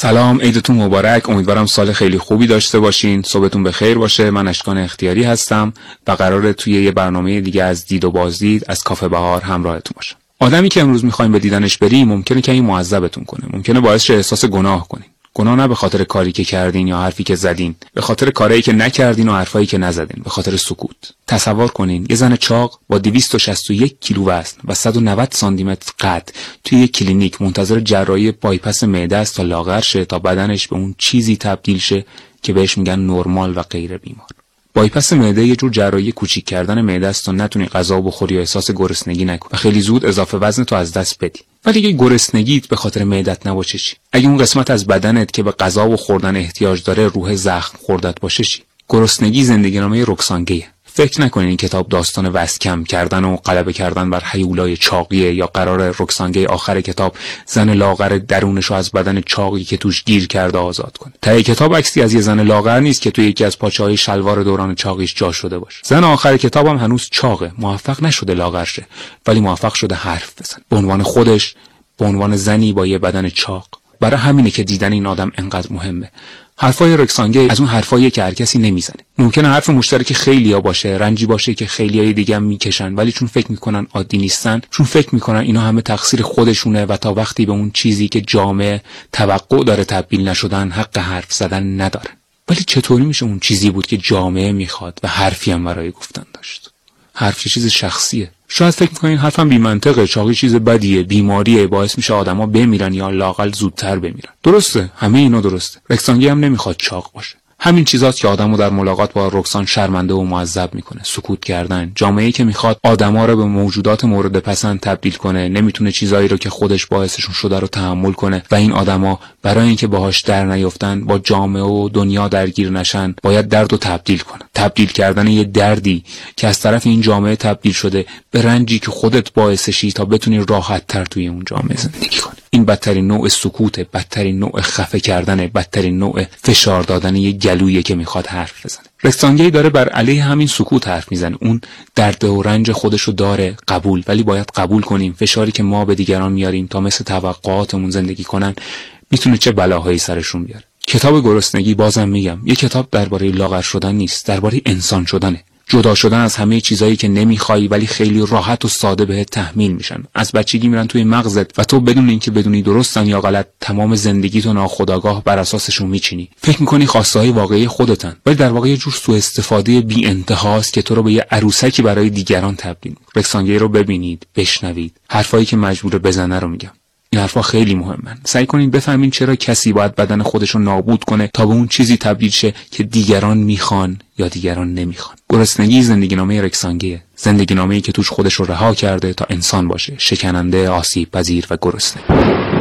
سلام عیدتون مبارک. امیدوارم سال خیلی خوبی داشته باشین. صبحتون به خیر باشه. من اشکان اختیاری هستم و قراره توی یه برنامه دیگه از دید و بازدید از کافه بهار همراهتون باشم. آدمی که امروز می‌خوایم به دیدنش بریم ممکنه که این معذبتون کنه. ممکنه باعث شه احساس گناه کنین گناه نه به خاطر کاری که کردین یا حرفی که زدین به خاطر کاری که نکردین و حرفایی که نزدین به خاطر سکوت. تصور کنین یه زن چاق با 261 کیلو وزن و 190 سانتی متر قد توی یک کلینیک منتظر جراحی بایپس معده است تا لاغر شه تا بدنش به اون چیزی تبدیل شه که بهش میگن نرمال و غیر بیمار. بایپس معده یه جور جراحی کوچیک کردن معده است تا نتونی غذا بخوری یا احساس گرسنگی نکنی و خیلی زود اضافه وزن تو از دست بدی. ولی اگه گرسنگیت به خاطر معدت نباشه چی؟ اگه اون قسمت از بدنت که به غذا و خوردن احتیاج داره روح زخم خوردت باشه چی؟ گرسنگی زندگی نامه رکسان گیه فکر نکنین این کتاب داستان وزن کم کردن و غلبه کردن بر هیولای چاقیه یا قرار رکسان گی آخر کتاب زن لاغر درونشو از بدن چاقی که توش گیر کرده آزاد کنه ته کتاب عکسی از یه زن لاغر نیست که توی یکی از پاچه های شلوار دوران چاقیش جا شده باشه. زن آخر کتابم هنوز چاقه موفق نشده لاغر شه ولی موفق شده حرف بزنه به عنوان خودش به عنوان زنی با یه بدن چاق. برای همینه که دیدن این آدم انقدر مهمه. حرفای رکسانگه از اون حرفایی که هر کسی نمی‌زنه. ممکنه حرف مشترک خیلیا باشه رنجی باشه که خیلیای دیگه هم می‌کشن ولی چون فکر می‌کنن عادی نیستن چون فکر می‌کنن اینا همه تقصیر خودشونه و تا وقتی به اون چیزی که جامعه توقع داره تبدیل نشدن حق حرف زدن ندارن. ولی چطوری میشه اون چیزی بود که جامعه می‌خواد و حرفی هم برای گفتن داشت؟ حرف چیز شخصیه. شاید فکر می‌کنین حرفم بی منطقه چاقی چیز بدیه بیماریه. باعث میشه آدما بمیرن یا لاقل زودتر بمیرن. درسته. همه اینا درسته. رکسانگی هم نمی‌خواد چاق باشه. همین چیزاست که آدمو در ملاقات با رکسان شرمنده و معذب می‌کنه. سکوت کردن. جامعه که می‌خواد آدما رو به موجودات مورد پسند تبدیل کنه نمی‌تونه چیزایی رو که خودش باعثشون شده رو تحمل کنه و این آدما برای اینکه باهاش در نیفتن با جامعه و دنیا درگیر نشن باید درد و تبدیل کنه تبدیل کردن یه دردی که از طرف این جامعه تبدیل شده به رنجی که خودت باعثشی تا بتونی راحت تر توی اون جامعه زندگی کنی. این بدترین نوع سکوته بدترین نوع خفه کردنه بدترین نوع فشار دادن یه گلویه که می‌خواد حرف بزنه. رستانگی داره بر علیه همین سکوت حرف می‌زنه. اون درد و رنج خودشو داره قبول. ولی باید قبول کنیم فشاری که ما به دیگران میاریم تا مثل توقعاتمون زندگی کنن می‌تونه چه بلاهایی سرشون بیاره. کتاب گرسنگی بازم میگم یه کتاب درباره لاغر شدن نیست درباره انسان شدنه. جدا شدن از همه چیزایی که نمی‌خوای ولی خیلی راحت و ساده بهت تحمیل میشن. از بچگی میرن توی مغزت و تو بدون اینکه بدونی درستن یا غلط تمام زندگی تو ناخودآگاه بر اساسشون میچینی. فکر می‌کنی خواسته های واقعی خودتن ولی در واقع یه جور سوء استفاده بی انتهاست که تو رو به یه عروسکی برای دیگران تبدیل رکسانگی رو ببینید بشنوید. حرفایی که مجبور بزنه رو میگم. این حرفا خیلی مهمن. سعی کنین بفهمین چرا کسی باید بدن خودش رو نابود کنه تا به اون چیزی تبدیل شه که دیگران می‌خوان یا دیگران نمی‌خوان. گرسنگی زندگی نامه رکسانگیه. زندگی نامه که توش خودش رو رها کرده تا انسان باشه. شکننده آسیب پذیر و گرسنه.